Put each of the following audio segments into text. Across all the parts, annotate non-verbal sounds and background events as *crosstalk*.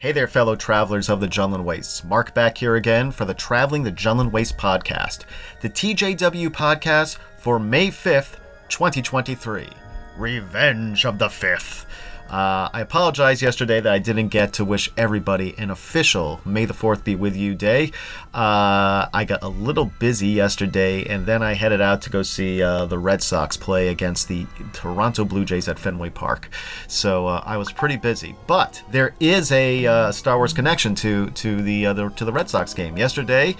Hey there, fellow travelers of the Jundland Wastes. Mark back here again for the Traveling the Jundland Waste podcast, the TJW podcast for May 5th, 2023. Revenge of the 5th. Uh, I apologize yesterday that I didn't get to wish everybody an official May the 4th be with you day. Uh, I got a little busy yesterday and then I headed out to go see uh, the Red Sox play against the Toronto Blue Jays at Fenway Park. So uh, I was pretty busy. But there is a uh, Star Wars connection to, to, the, uh, the, to the Red Sox game. Yesterday,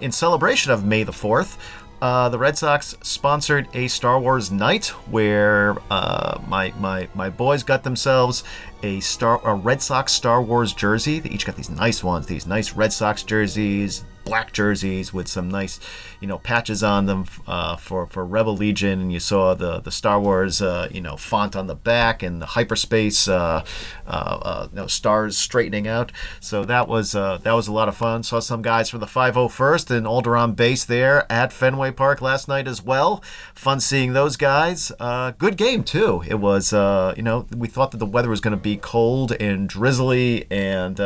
in celebration of May the 4th, uh, the Red Sox sponsored a Star Wars night where uh, my, my my boys got themselves a Star a Red Sox Star Wars jersey. They each got these nice ones, these nice Red Sox jerseys, black jerseys with some nice, you know, patches on them uh, for for Rebel Legion, and you saw the the Star Wars, uh, you know, font on the back and the hyperspace, uh, uh, uh you know, stars straightening out. So that was uh, that was a lot of fun. Saw some guys from the 501st and Alderaan base there at Fenway Park last night as well. Fun seeing those guys. good game too. It was, you know, we thought that the weather was going to be cold and drizzly and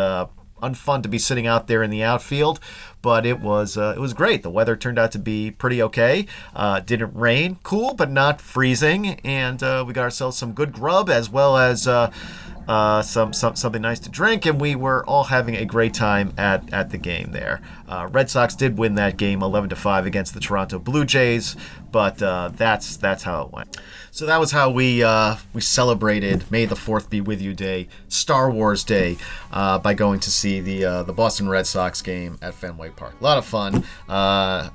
unfun to be sitting out there in the outfield, but it was uh, it was great. The weather turned out to be pretty okay. Uh, didn't rain, cool, but not freezing, and uh, we got ourselves some good grub as well as. Uh, some, some something nice to drink, and we were all having a great time at, at the game there. Uh, Red Sox did win that game 11 to 5 against the Toronto Blue Jays, but uh, that's that's how it went. So that was how we uh, we celebrated May the Fourth be with you Day, Star Wars Day, uh, by going to see the uh, the Boston Red Sox game at Fenway Park. A lot of fun.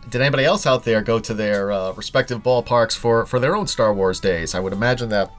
Did anybody else out there go to their respective ballparks for for their own Star Wars days? I would imagine that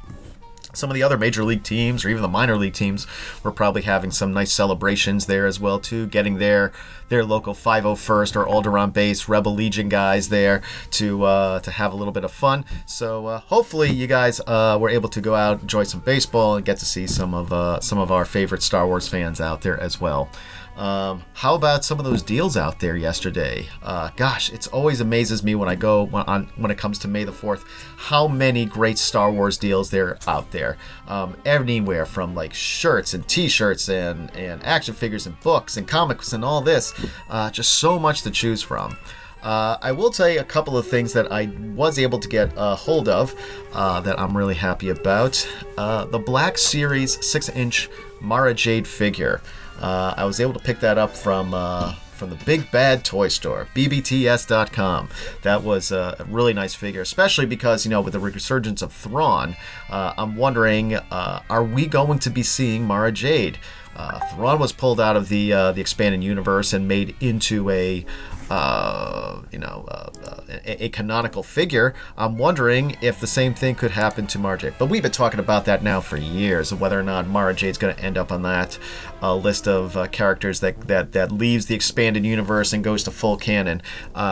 some of the other major league teams or even the minor league teams were probably having some nice celebrations there as well too. Getting their their local 501st or Alderaan base Rebel Legion guys there to uh, to have a little bit of fun. So uh, hopefully you guys uh, were able to go out enjoy some baseball and get to see some of uh, some of our favorite Star Wars fans out there as well um, how about some of those deals out there yesterday? Uh, gosh, it always amazes me when I go when, on when it comes to May the Fourth, how many great Star Wars deals there are out there. Um, anywhere from like shirts and T-shirts and and action figures and books and comics and all this, uh, just so much to choose from. Uh, I will tell you a couple of things that I was able to get a hold of uh, that I'm really happy about. Uh, the Black Series 6 inch Mara Jade figure. Uh, I was able to pick that up from uh, from the Big Bad Toy Store, bbts.com. That was a really nice figure, especially because you know with the resurgence of Thrawn, uh, I'm wondering, uh, are we going to be seeing Mara Jade? Uh, Thrawn was pulled out of the uh, the expanded universe and made into a uh, you know, uh, uh, a, a, canonical figure. I'm wondering if the same thing could happen to Mara Jade. But we've been talking about that now for years, of whether or not Mara Jade's going to end up on that uh, list of characters that, that that leaves the expanded universe and goes to full canon.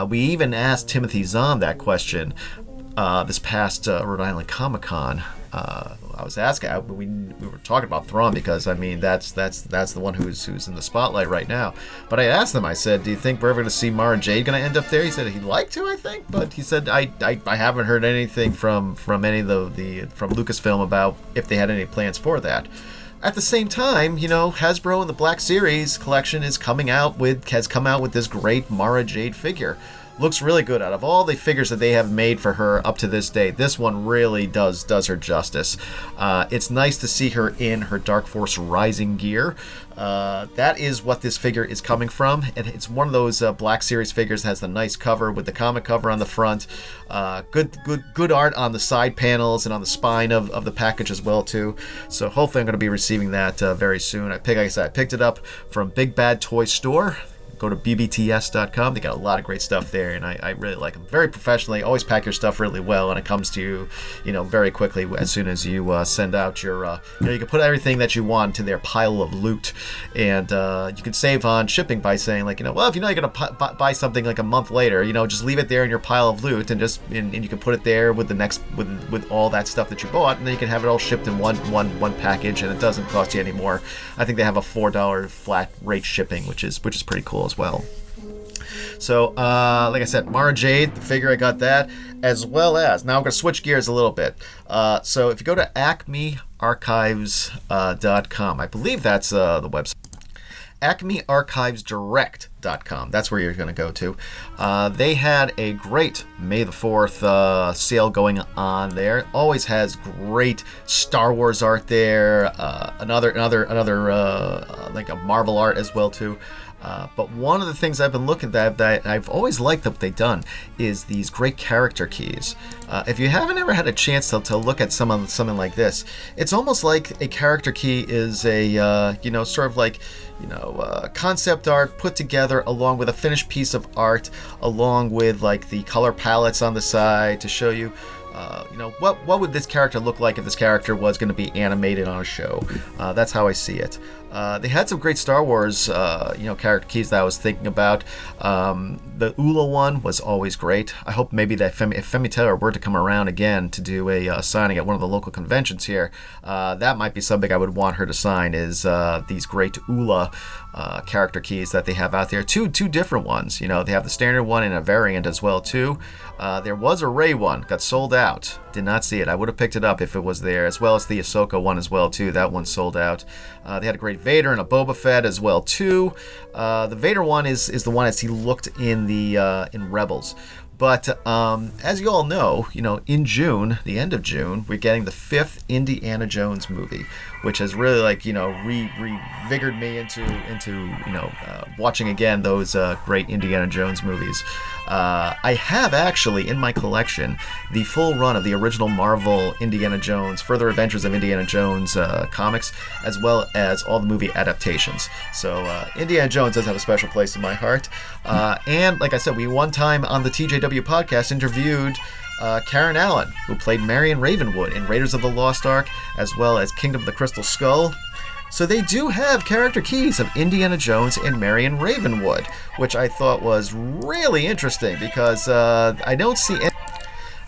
We even asked Timothy Zahn that question this past Rhode Island Comic Con. Uh, I was asking. I, we, we were talking about Thrawn because I mean that's that's that's the one who's who's in the spotlight right now. But I asked them. I said, "Do you think we're ever going to see Mara Jade going to end up there?" He said he'd like to. I think, but he said I, I, I haven't heard anything from from any of the the from Lucasfilm about if they had any plans for that. At the same time, you know, Hasbro and the Black Series collection is coming out with has come out with this great Mara Jade figure looks really good. Out of all the figures that they have made for her up to this day, this one really does does her justice. Uh, it's nice to see her in her Dark Force Rising gear. Uh, that is what this figure is coming from. And it's one of those uh, Black Series figures has the nice cover with the comic cover on the front. Uh, good, good, good art on the side panels and on the spine of, of the package as well too. So hopefully I'm going to be receiving that uh, very soon. I pick, like I said, I picked it up from Big Bad Toy Store go to bbts.com. They got a lot of great stuff there, and I, I really like them. Very professionally, always pack your stuff really well, and it comes to you, you know, very quickly as soon as you uh, send out your, uh, you know, you can put everything that you want to their pile of loot, and uh, you can save on shipping by saying like, you know, well, if you know you're gonna p- buy something like a month later, you know, just leave it there in your pile of loot, and just and, and you can put it there with the next with with all that stuff that you bought, and then you can have it all shipped in one one one package, and it doesn't cost you any more. I think they have a four dollar flat rate shipping, which is which is pretty cool as well. So, uh, like I said, Mara Jade, the figure, I got that, as well as, now I'm going to switch gears a little bit. Uh, so, if you go to acmearchives.com, uh, I believe that's uh, the website. acmearchivesdirect.com. That's where you're going to go to. Uh, they had a great May the 4th uh, sale going on there. Always has great Star Wars art there. Uh, another, another, another, uh, like a Marvel art as well too. Uh, but one of the things I've been looking at that I've always liked that they've done is these great character keys. Uh, if you haven't ever had a chance to, to look at some something like this, it's almost like a character key is a uh, you know sort of like you know uh, concept art put together along with a finished piece of art, along with like the color palettes on the side to show you uh, you know, what what would this character look like if this character was going to be animated on a show? Uh, that's how I see it. Uh, they had some great Star Wars, uh, you know, character keys that I was thinking about. Um, the Oola one was always great. I hope maybe that Femi, if Femi Taylor were to come around again to do a uh, signing at one of the local conventions here, uh, that might be something I would want her to sign. Is uh, these great Oola character keys that they have out there? Two two different ones. You know, they have the standard one and a variant as well too. there was a Rey one, got sold out. Did not see it. I would have picked it up if it was there, as well as the Ahsoka one as well too. That one sold out. they had a great Vader and a Boba Fett as well too. Uh, the Vader one is is the one as he looked in the uh, in Rebels. But um, as you all know, you know, in June, the end of June, we're getting the fifth Indiana Jones movie, which has really like you know re revigored me into into you know uh, watching again those uh, great Indiana Jones movies. Uh, I have actually in my collection the full run of the original Marvel Indiana Jones, Further Adventures of Indiana Jones uh, comics, as well as all the movie adaptations. So uh, Indiana Jones does have a special place in my heart. Uh, and like I said, we one time on the TJW podcast interviewed. Uh, Karen Allen, who played Marion Ravenwood in Raiders of the Lost Ark, as well as Kingdom of the Crystal Skull. So they do have character keys of Indiana Jones and Marion Ravenwood, which I thought was really interesting because uh, I don't see. Any-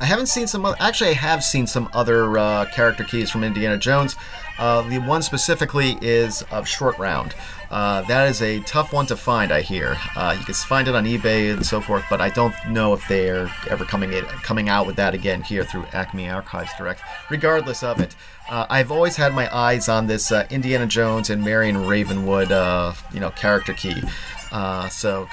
I haven't seen some. Other, actually, I have seen some other uh, character keys from Indiana Jones. Uh, the one specifically is of Short Round. Uh, that is a tough one to find, I hear. Uh, you can find it on eBay and so forth, but I don't know if they're ever coming in, coming out with that again here through Acme Archives Direct. Regardless of it, uh, I've always had my eyes on this uh, Indiana Jones and Marion Ravenwood, uh, you know, character key. So,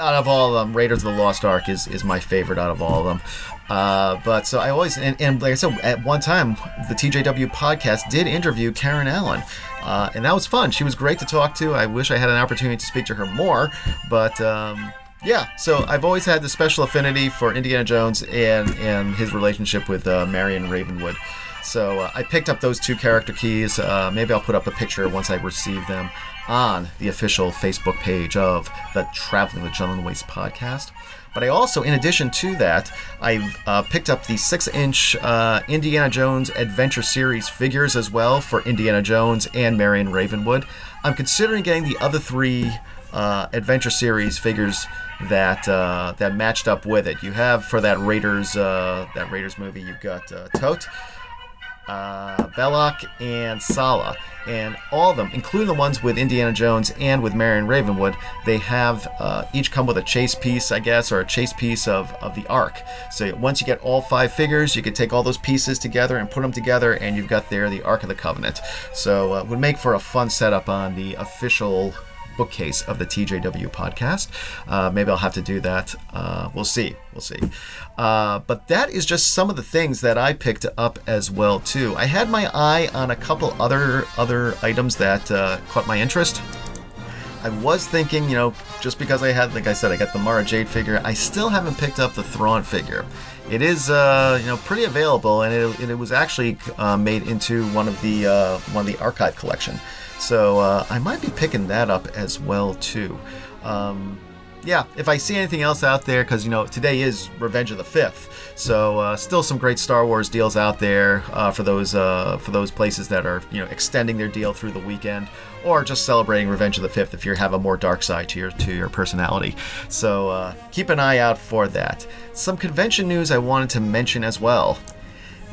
out of all of them, Raiders of the Lost Ark is, is my favorite out of all of them. But so I always, and, and, like I said, at one time, the TJW podcast did interview Karen Allen. Uh, and that was fun. She was great to talk to. I wish I had an opportunity to speak to her more. But um, yeah, so I've always had this special affinity for Indiana Jones and, and his relationship with uh, Marion Ravenwood. So uh, I picked up those two character keys. Uh, maybe I'll put up a picture once I receive them on the official Facebook page of the Traveling the Jundland Waste podcast. But I also, in addition to that, I've uh, picked up the six inch uh, Indiana Jones Adventure Series figures as well for Indiana Jones and Marion Ravenwood. I'm considering getting the other three uh, Adventure Series figures that uh, that matched up with it. You have for that Raiders uh, that Raiders movie, you've got uh, Toht uh, Belloq, and Sallah. And all of them, including the ones with Indiana Jones and with Marion Ravenwood, they have uh, each come with a chase piece, I guess, or a chase piece of, of the Ark. So once you get all five figures, you can take all those pieces together and put them together, and you've got there the Ark of the Covenant. So uh, would make for a fun setup on the official bookcase of the TJW podcast. Uh, maybe I'll have to do that. Uh, we'll see. We'll see. Uh, but that is just some of the things that I picked up as well too. I had my eye on a couple other other items that uh, caught my interest. I was thinking, you know, just because I had, like I said, I got the Mara Jade figure, I still haven't picked up the Thrawn figure. It is, uh, you know, pretty available, and it, it was actually uh, made into one of the uh, one of the archive collection. So uh, I might be picking that up as well too. Um, yeah, if I see anything else out there, because you know today is Revenge of the Fifth, so uh, still some great Star Wars deals out there uh, for those uh, for those places that are you know extending their deal through the weekend, or just celebrating Revenge of the Fifth if you have a more dark side to your to your personality. So uh, keep an eye out for that. Some convention news I wanted to mention as well.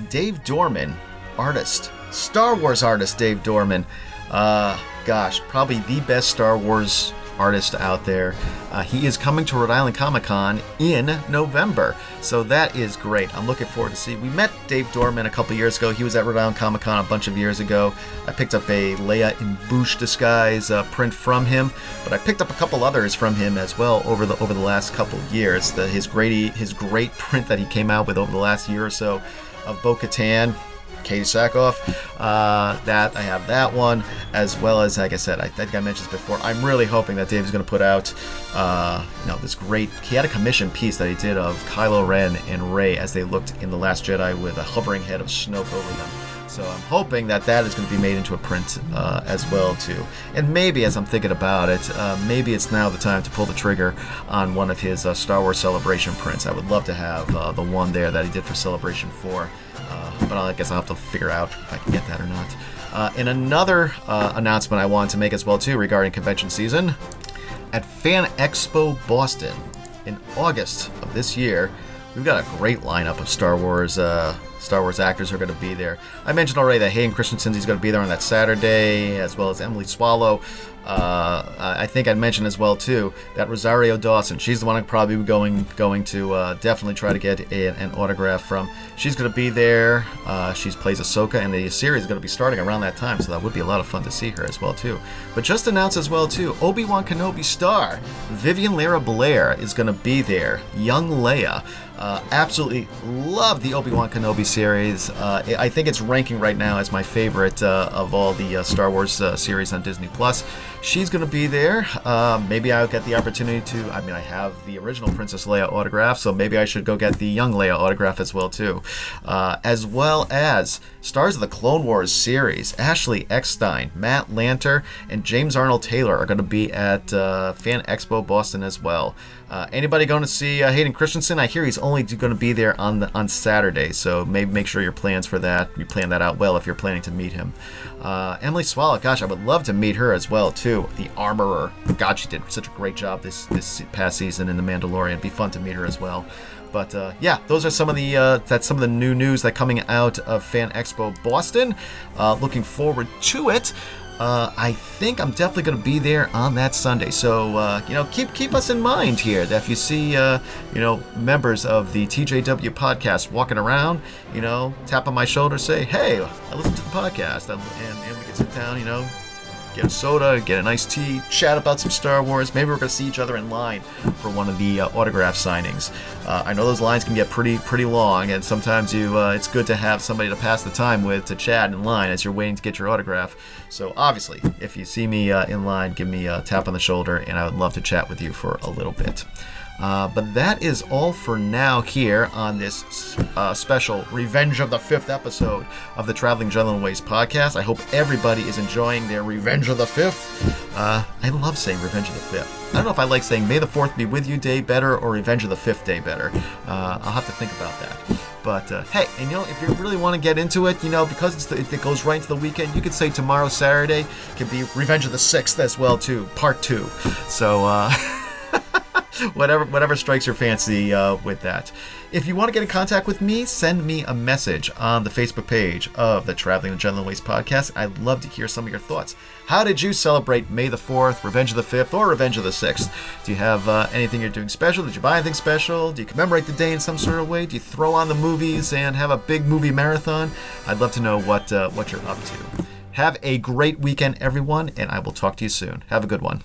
Dave Dorman, artist, Star Wars artist Dave Dorman. Uh, gosh, probably the best Star Wars artist out there. Uh, he is coming to Rhode Island Comic Con in November, so that is great. I'm looking forward to see. We met Dave Dorman a couple years ago. He was at Rhode Island Comic Con a bunch of years ago. I picked up a Leia in Boushh disguise uh, print from him, but I picked up a couple others from him as well over the over the last couple years. The, his great his great print that he came out with over the last year or so of Bo Katee Sackhoff. Uh, that I have that one, as well as like I said, I think I mentioned this before. I'm really hoping that Dave's going to put out, uh, you know, this great. He had a commission piece that he did of Kylo Ren and Rey as they looked in the Last Jedi with a hovering head of Snoke over them. So I'm hoping that that is going to be made into a print uh, as well too. And maybe as I'm thinking about it, uh, maybe it's now the time to pull the trigger on one of his uh, Star Wars Celebration prints. I would love to have uh, the one there that he did for Celebration 4. Uh, but I guess I'll have to figure out if I can get that or not. Uh, and another uh, announcement I wanted to make as well too regarding convention season, at Fan Expo Boston in August of this year, we've got a great lineup of Star Wars uh, Star Wars actors are going to be there. I mentioned already that Hayden Christensen is going to be there on that Saturday, as well as Emily Swallow. Uh, I think I'd mention as well too that Rosario Dawson. She's the one I'm probably going going to uh, definitely try to get a, an autograph from. She's going to be there. Uh, she plays Ahsoka, and the series is going to be starting around that time, so that would be a lot of fun to see her as well too. But just announced as well too, Obi Wan Kenobi star Vivian Lyra Blair is going to be there. Young Leia. Uh, absolutely love the Obi Wan Kenobi series. Uh, I think it's ranking right now as my favorite uh, of all the uh, Star Wars uh, series on Disney Plus. She's going to be there. Uh, maybe I'll get the opportunity to. I mean, I have the original Princess Leia autograph, so maybe I should go get the young Leia autograph as well too, as well as stars of the Clone Wars series. Ashley Eckstein, Matt Lanter, and James Arnold Taylor are going to be at Fan Expo Boston as well. Uh, anybody going to see uh, Hayden Christensen? I hear he's only going to be there on the, on Saturday, so maybe make sure your plans for that. You plan that out well if you're planning to meet him. Uh, Emily Swallow, gosh, I would love to meet her as well too. The Armorer, God, she did such a great job this this past season in The Mandalorian. It'd be fun to meet her as well. But uh, yeah, those are some of the uh, that's some of the new news that coming out of Fan Expo Boston. Uh, looking forward to it. Uh, I think I'm definitely going to be there on that Sunday. So uh, you know, keep keep us in mind here. That if you see uh, you know members of the TJW podcast walking around, you know, tap on my shoulder, say, "Hey, I listened to the podcast," and, and we can sit down, you know, get a soda, get a nice tea, chat about some Star Wars. Maybe we're going to see each other in line for one of the uh, autograph signings. Uh, I know those lines can get pretty pretty long, and sometimes you uh, it's good to have somebody to pass the time with to chat in line as you're waiting to get your autograph. So obviously, if you see me uh, in line, give me a tap on the shoulder, and I would love to chat with you for a little bit. Uh, but that is all for now here on this uh, special Revenge of the Fifth episode of the Traveling Jundland Wastes podcast. I hope everybody is enjoying their Revenge of the Fifth. Uh, I love saying Revenge of the Fifth. I don't know if I like saying May the Fourth be with you day better or Revenge of the Fifth day better. Uh, I'll have to think about that. But uh, hey, and you know, if you really want to get into it, you know, because the, it goes right into the weekend, you could say tomorrow, Saturday, could be Revenge of the Sixth as well too, part two. So. Uh, *laughs* *laughs* whatever whatever strikes your fancy uh, with that. If you want to get in contact with me, send me a message on the Facebook page of the Traveling the Jundland Wastes podcast. I'd love to hear some of your thoughts. How did you celebrate May the 4th, Revenge of the 5th, or Revenge of the 6th? Do you have uh, anything you're doing special? Did you buy anything special? Do you commemorate the day in some sort of way? Do you throw on the movies and have a big movie marathon? I'd love to know what uh, what you're up to. Have a great weekend, everyone, and I will talk to you soon. Have a good one.